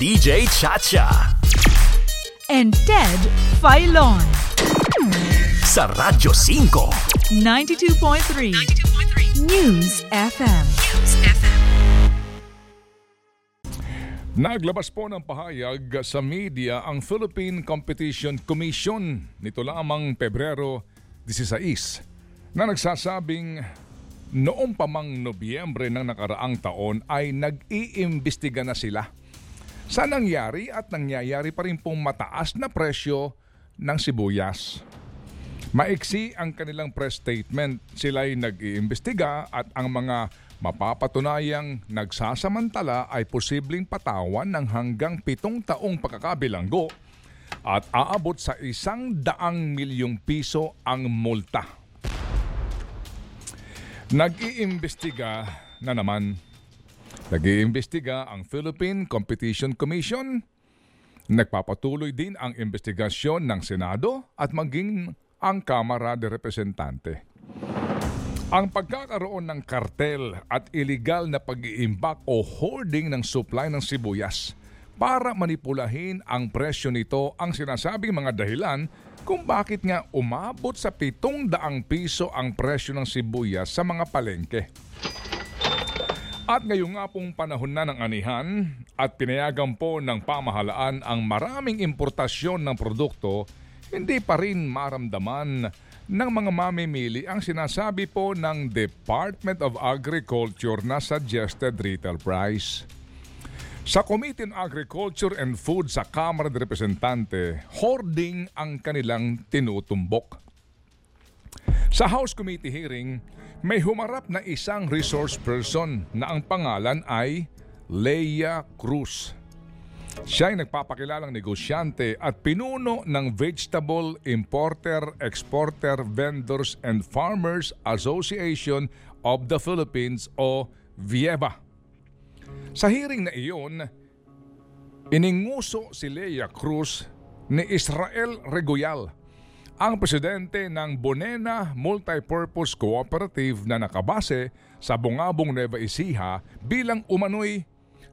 DJ Chacha. and Ted Filon. Sa Radyo 5. 92.3 News FM. Naglabas po ng pahayag sa media ang Philippine Competition Commission nito lamang Pebrero 16 na nagsasabing noong pamang Nobyembre ng nakaraang taon ay nag-iimbestiga na sila sa nangyari at nangyayari pa rin pong mataas na presyo ng sibuyas. Maiksi ang kanilang press statement. Sila ay nag-iimbestiga at ang mga mapapatunayang nagsasamantala ay posibleng patawan ng hanggang pitong taong pagkakabilanggo at aabot sa isang daang milyong piso ang multa. Nag-iimbestiga na naman. Nag-iimbestiga ang Philippine Competition Commission. Nagpapatuloy din ang investigasyon ng Senado at maging ang Kamara de Representante. Ang pagkakaroon ng kartel at illegal na pag-iimbak o hoarding ng supply ng sibuyas para manipulahin ang presyo nito ang sinasabing mga dahilan kung bakit nga umabot sa 700 piso ang presyo ng sibuyas sa mga palengke. At ngayon nga pong panahon na ng anihan at pinayagan po ng pamahalaan ang maraming importasyon ng produkto, hindi pa rin maramdaman ng mga mamimili ang sinasabi po ng Department of Agriculture na suggested retail price. Sa Committee on Agriculture and Food sa Kamara de Representante, hoarding ang kanilang tinutumbok. Sa House Committee hearing, may humarap na isang resource person na ang pangalan ay Leia Cruz. Siya ay nagpapakilalang negosyante at pinuno ng Vegetable Importer, Exporter, Vendors and Farmers Association of the Philippines o VIEVA. Sa hearing na iyon, ininguso si Leia Cruz ni Israel Regoyal ang presidente ng Bonena Multipurpose Cooperative na nakabase sa Bungabong Nueva Ecija bilang umano'y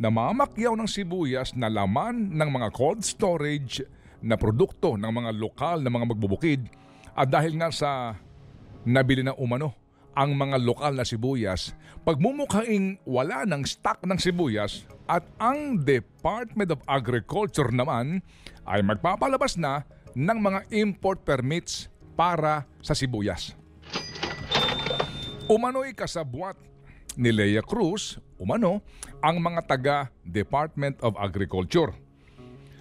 namamakyaw ng sibuyas na laman ng mga cold storage na produkto ng mga lokal na mga magbubukid. At dahil nga sa nabili na umano ang mga lokal na sibuyas, pagmumukhaing wala ng stock ng sibuyas at ang Department of Agriculture naman ay magpapalabas na ng mga import permits para sa sibuyas. Umano'y kasabwat ni Leia Cruz, umano, ang mga taga Department of Agriculture.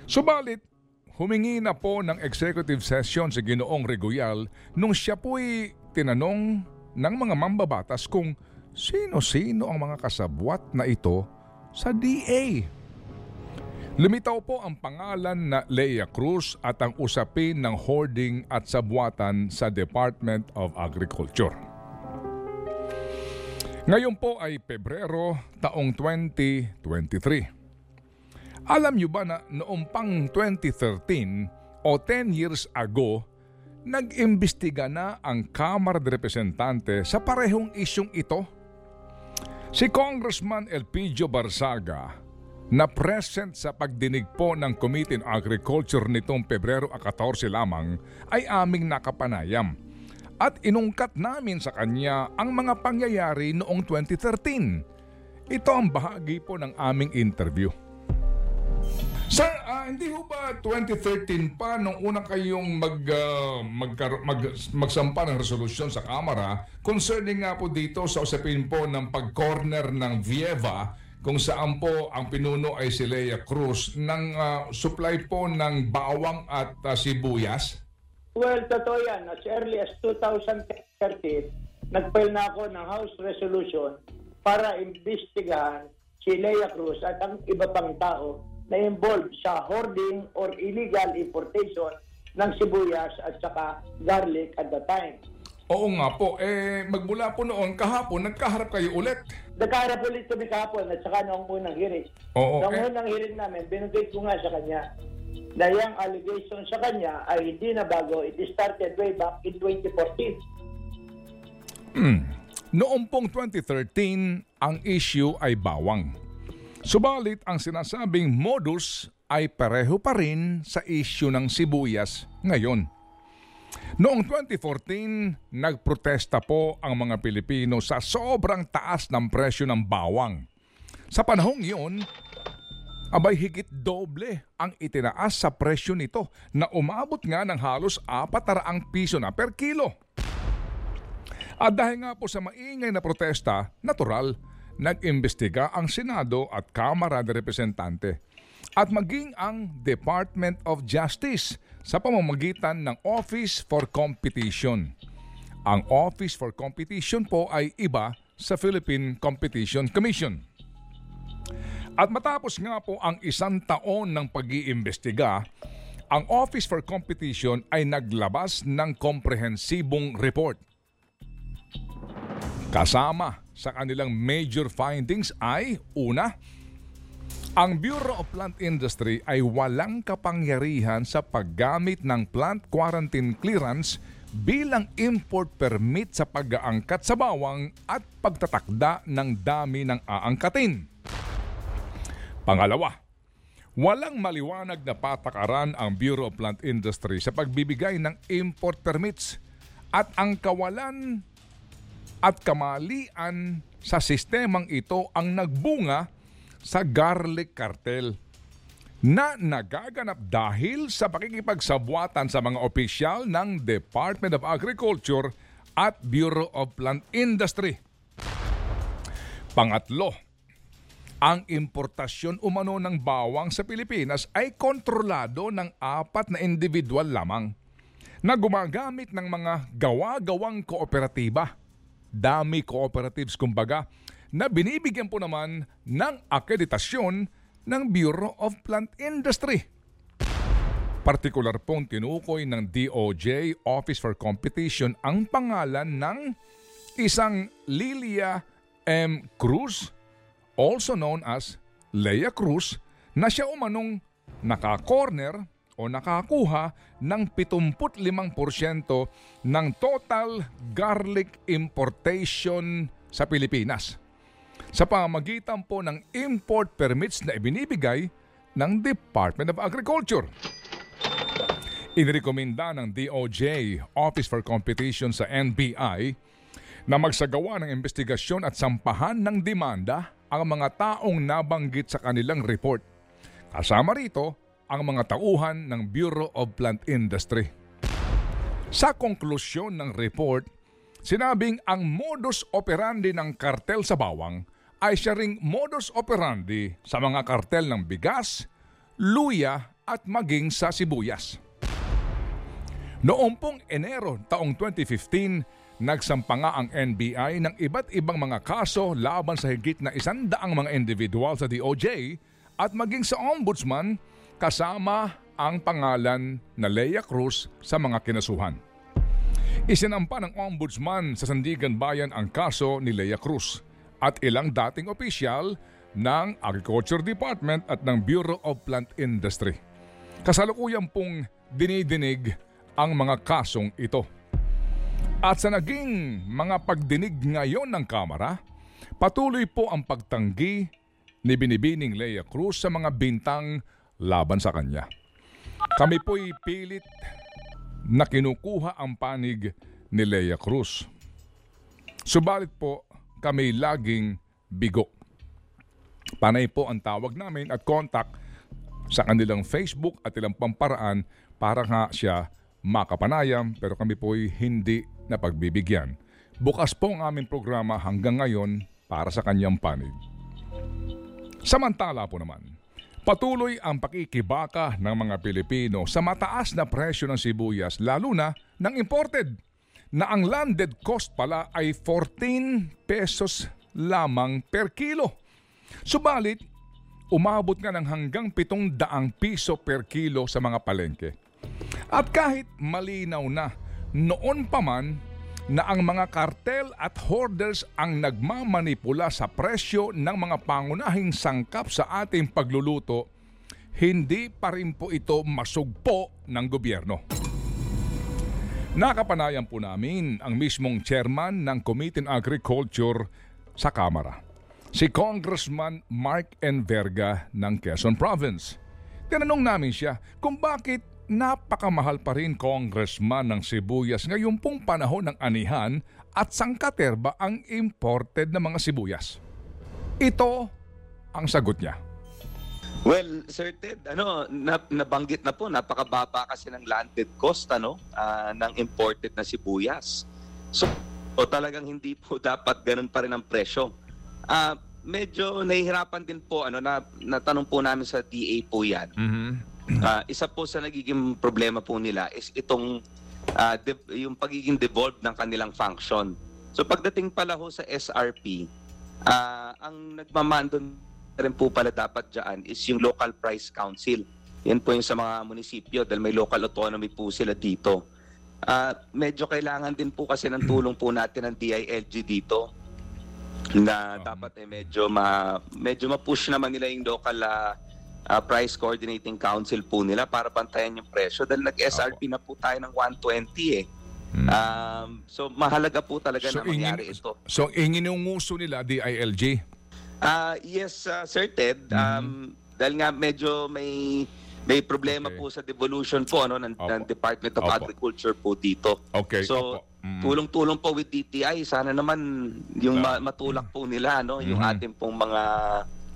Subalit, humingi na po ng executive session si Ginoong Regoyal nung siya po'y tinanong ng mga mambabatas kung sino-sino ang mga kasabwat na ito sa DA. Lumitaw po ang pangalan na Leia Cruz at ang usapin ng hoarding at sabwatan sa Department of Agriculture. Ngayon po ay Pebrero taong 2023. Alam niyo ba na noong pang 2013 o 10 years ago, nag-imbestiga na ang Kamara de Representante sa parehong isyong ito? Si Congressman Elpidio Barzaga na present sa pagdinig po ng Committee on Agriculture nitong Pebrero 14 lamang ay aming nakapanayam at inungkat namin sa kanya ang mga pangyayari noong 2013. Ito ang bahagi po ng aming interview. Sir, ah, hindi ho ba 2013 pa nung una kayong mag, ah, magkar- mag, magsampa ng resolusyon sa Kamara concerning nga po dito sa usapin po ng pag-corner ng Vieva kung saan po ang pinuno ay si Leia Cruz ng ah, supply po ng bawang at ah, sibuyas? Well, totoo yan. As early as 2013, nag-file na ako ng House Resolution para imbestigahan si Leia Cruz at ang iba pang tao na involved sa hoarding or illegal importation ng sibuyas at saka garlic at the time. Oo nga po, eh magmula po noon kahapon, nagkaharap kayo ulit. Nagkaharap ulit kami kahapon at saka noong unang hearing. Oo, Noong eh. unang hearing namin, binigay ko nga sa kanya na yung allegation sa kanya ay hindi na bago. It started way back in 2014. Noong pong 2013, ang issue ay bawang. Subalit ang sinasabing modus ay pareho pa rin sa isyu ng sibuyas ngayon. Noong 2014, nagprotesta po ang mga Pilipino sa sobrang taas ng presyo ng bawang. Sa panahong iyon, abay higit doble ang itinaas sa presyo nito na umabot nga ng halos 400 piso na per kilo. At dahil nga po sa maingay na protesta, natural, nag-imbestiga ang Senado at Kamara de Representante at maging ang Department of Justice sa pamamagitan ng Office for Competition. Ang Office for Competition po ay iba sa Philippine Competition Commission. At matapos nga po ang isang taon ng pag-iimbestiga, ang Office for Competition ay naglabas ng komprehensibong report. Kasama sa kanilang major findings ay una, ang Bureau of Plant Industry ay walang kapangyarihan sa paggamit ng plant quarantine clearance bilang import permit sa pag-aangkat sa bawang at pagtatakda ng dami ng aangkatin. Pangalawa, walang maliwanag na patakaran ang Bureau of Plant Industry sa pagbibigay ng import permits at ang kawalan at kamalian sa sistemang ito ang nagbunga sa garlic cartel na nagaganap dahil sa pakikipagsabwatan sa mga opisyal ng Department of Agriculture at Bureau of Plant Industry. Pangatlo, ang importasyon umano ng bawang sa Pilipinas ay kontrolado ng apat na individual lamang na gumagamit ng mga gawa-gawang kooperatiba. Dami cooperatives kumbaga na binibigyan po naman ng akreditasyon ng Bureau of Plant Industry. Partikular pong tinukoy ng DOJ Office for Competition ang pangalan ng isang Lilia M. Cruz, also known as Leia Cruz, na siya umanong naka-corner o nakakuha ng 75% ng total garlic importation sa Pilipinas sa pamagitan po ng import permits na ibinibigay ng Department of Agriculture. Inirekomenda ng DOJ Office for Competition sa NBI na magsagawa ng investigasyon at sampahan ng demanda ang mga taong nabanggit sa kanilang report. Kasama rito ang mga tauhan ng Bureau of Plant Industry. Sa konklusyon ng report, sinabing ang modus operandi ng kartel sa bawang ay siya ring modus operandi sa mga kartel ng bigas, luya at maging sa sibuyas. Noong pong Enero taong 2015, nagsampa nga ang NBI ng iba't ibang mga kaso laban sa higit na isandaang mga individual sa DOJ at maging sa Ombudsman kasama ang pangalan na Leia Cruz sa mga kinasuhan. Isinampa ng Ombudsman sa Sandigan Bayan ang kaso ni Leia Cruz at ilang dating opisyal ng Agriculture Department at ng Bureau of Plant Industry. Kasalukuyan pong dinidinig ang mga kasong ito. At sa naging mga pagdinig ngayon ng Kamara, patuloy po ang pagtanggi ni Binibining Leia Cruz sa mga bintang laban sa kanya. Kami po'y pilit na kinukuha ang panig ni Leia Cruz. Subalit po, kami laging bigo. Panay po ang tawag namin at contact sa kanilang Facebook at ilang pamparaan para nga siya makapanayam pero kami po'y hindi napagbibigyan. Bukas po ang aming programa hanggang ngayon para sa kanyang panig. Samantala po naman, patuloy ang pakikibaka ng mga Pilipino sa mataas na presyo ng sibuyas lalo na ng imported na ang landed cost pala ay 14 pesos lamang per kilo. Subalit, umabot nga ng hanggang 700 piso per kilo sa mga palengke. At kahit malinaw na noon pa man na ang mga kartel at hoarders ang nagmamanipula sa presyo ng mga pangunahing sangkap sa ating pagluluto, hindi pa rin po ito masugpo ng gobyerno. Nakapanayan po namin ang mismong chairman ng Committee on Agriculture sa Kamara. si Congressman Mark Enverga ng Quezon Province. Tinanong namin siya kung bakit napakamahal pa rin congressman ng sibuyas ngayon pong panahon ng anihan at sangkaterba ang imported na mga sibuyas. Ito ang sagot niya. Well, Sir Ted, ano, na, nabanggit na po, napakababa kasi ng landed cost ano, ah, ng imported na sibuyas. So, o talagang hindi po dapat ganun pa rin ang presyo. Ah, medyo nahihirapan din po, ano, na, natanong po namin sa DA po yan. Ah, isa po sa nagiging problema po nila is itong de- yung pagiging devolved ng kanilang function. So pagdating pala ho sa SRP, ah, ang nagmamando rin po pala dapat dyan is yung local price council. Yan po yung sa mga munisipyo dahil may local autonomy po sila dito. Ah, medyo kailangan din po kasi ng tulong po natin ng DILG dito na dapat eh medyo ma medyo ma-push naman nila yung local ah, ah, price coordinating council po nila para bantayan yung presyo dahil nag-SRP na po tayo ng 120 eh. Um, so mahalaga po talaga na mangyari ingin, ito. so inginunguso nila DILG. Ah, yes, uh, Sir Ted. Um, Dahil nga medyo may may problema Okay. po sa devolution po ano ng, Opo. ng Department of Opo. Agriculture po dito. Okay, So. Mm. tulong-tulong po with DTI sana naman yung ma- matulak po nila no yung Mhm. ating pong mga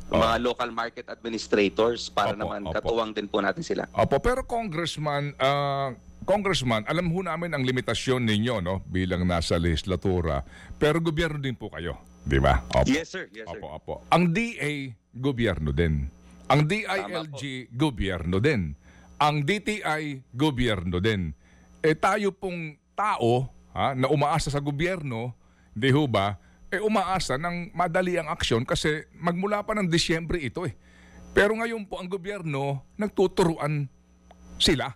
Oh. mga local market administrators para Opo, naman opo. katuwang din po natin sila. Opo, pero Congressman, ah, Congressman, alam ho namin ang limitasyon ninyo no bilang nasa legislatura, pero gobyerno din po kayo, di ba? Opo. Yes sir, yes sir. Opo, opo. Ang DA, gobyerno din. Ang DILG, gobyerno din. Ang DTI, gobyerno din. Eh tayo pong tao ha, na umaasa sa gobyerno, di ho ba, eh umaasa ng madali ang aksyon kasi magmula pa ng Disyembre ito eh. Pero ngayon po ang gobyerno, nagtuturuan sila.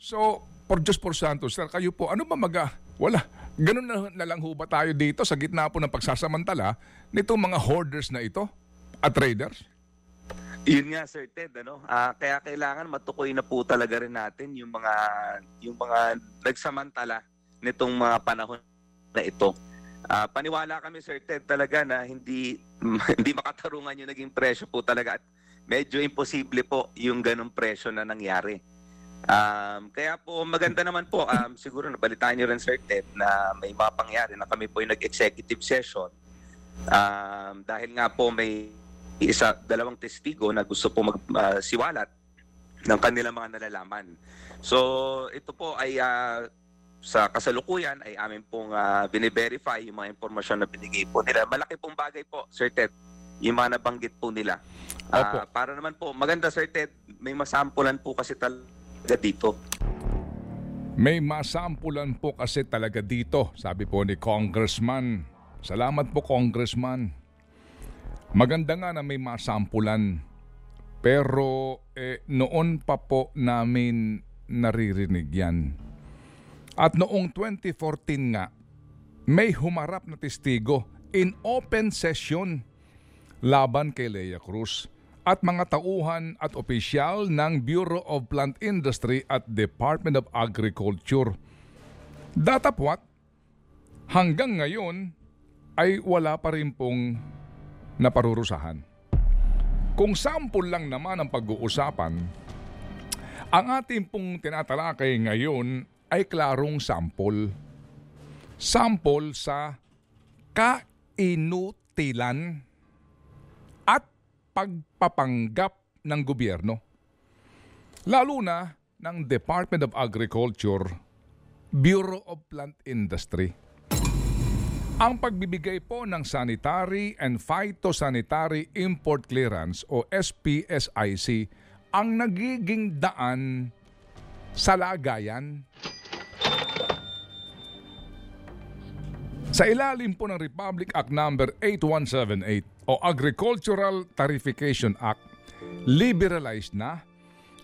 So, por Diyos por Santos, sir, kayo po, ano ba maga? Wala. Ganun na, na lang ho ba tayo dito sa gitna po ng pagsasamantala nitong mga hoarders na ito at traders? Yun nga Sir Ted ano, Ah, kaya kailangan matukoy na po talaga rin natin yung mga yung mga nagsamantala nitong mga panahon na ito. Ah, paniwala kami Sir Ted talaga na hindi hindi makatarungan yung naging presyo po talaga at medyo imposible po yung ganong presyo na nangyari. Um, kaya po maganda naman po um, siguro nabalitaan niyo rin Sir Ted na may mga pangyari na kami po yung nag-executive session um, dahil nga po may isa dalawang testigo na gusto po magsiwalat ng kanilang mga nalalaman. So ito po ay ah, sa kasalukuyan ay amin pong uh, bine-verify yung mga impormasyon na binigay po nila. Malaki pong bagay po, Sir Ted, yung mga nabanggit po nila. Ah, Opo. para naman po, maganda Sir Ted, may masampulan po kasi talaga dito. May masampulan po kasi talaga dito, sabi po ni Congressman. Salamat po Congressman. Maganda nga na may masampulan. Pero eh, noon pa po namin naririnig yan. At noong 2014 nga, may humarap na testigo in open session laban kay Lea Cruz at mga tauhan at opisyal ng Bureau of Plant Industry at Department of Agriculture. Datapwat, hanggang ngayon ay wala pa rin pong naparurusahan. Kung sample lang naman ang pag-uusapan, ang ating pong tinatalakay ngayon ay klarong sample. Sample sa kainutilan pagpapanggap ng gobyerno. Lalo na ng Department of Agriculture, Bureau of Plant Industry. Ang pagbibigay po ng Sanitary and Phytosanitary Import Clearance o SPSIC ang nagiging daan sa lagayan. Sa ilalim po ng Republic Act Number 8178 o Agricultural Tarification Act, liberalized na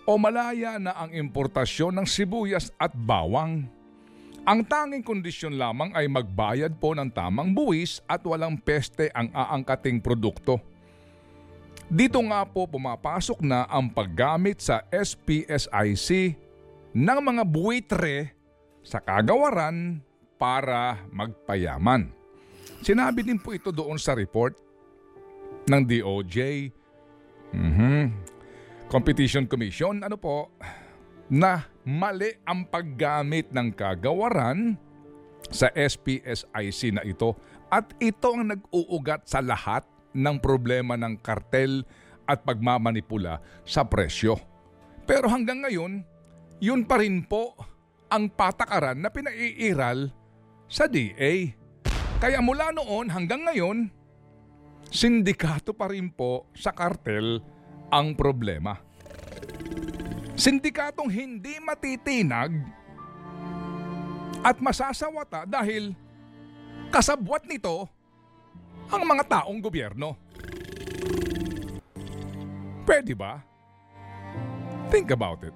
o malaya na ang importasyon ng sibuyas at bawang. Ang tanging kondisyon lamang ay magbayad po ng tamang buwis at walang peste ang aangkating produkto. Dito nga po pumapasok na ang paggamit sa SPSIC ng mga buwitre sa kagawaran para magpayaman. Sinabi din po ito doon sa report. ng DOJ. Mhm. Competition Commission, ano po, na mali ang paggamit ng kagawaran sa SPSIC na ito at ito ang nag-uugat sa lahat ng problema ng kartel at pagmamanipula sa presyo. Pero hanggang ngayon, yun pa rin po ang patakaran na pinaiiral sa DA. Kaya mula noon hanggang ngayon, sindikato pa rin po sa kartel ang problema. Sindikatong hindi matitinag at masasawata dahil kasabwat nito ang mga taong gobyerno. Pwede ba? Think about it.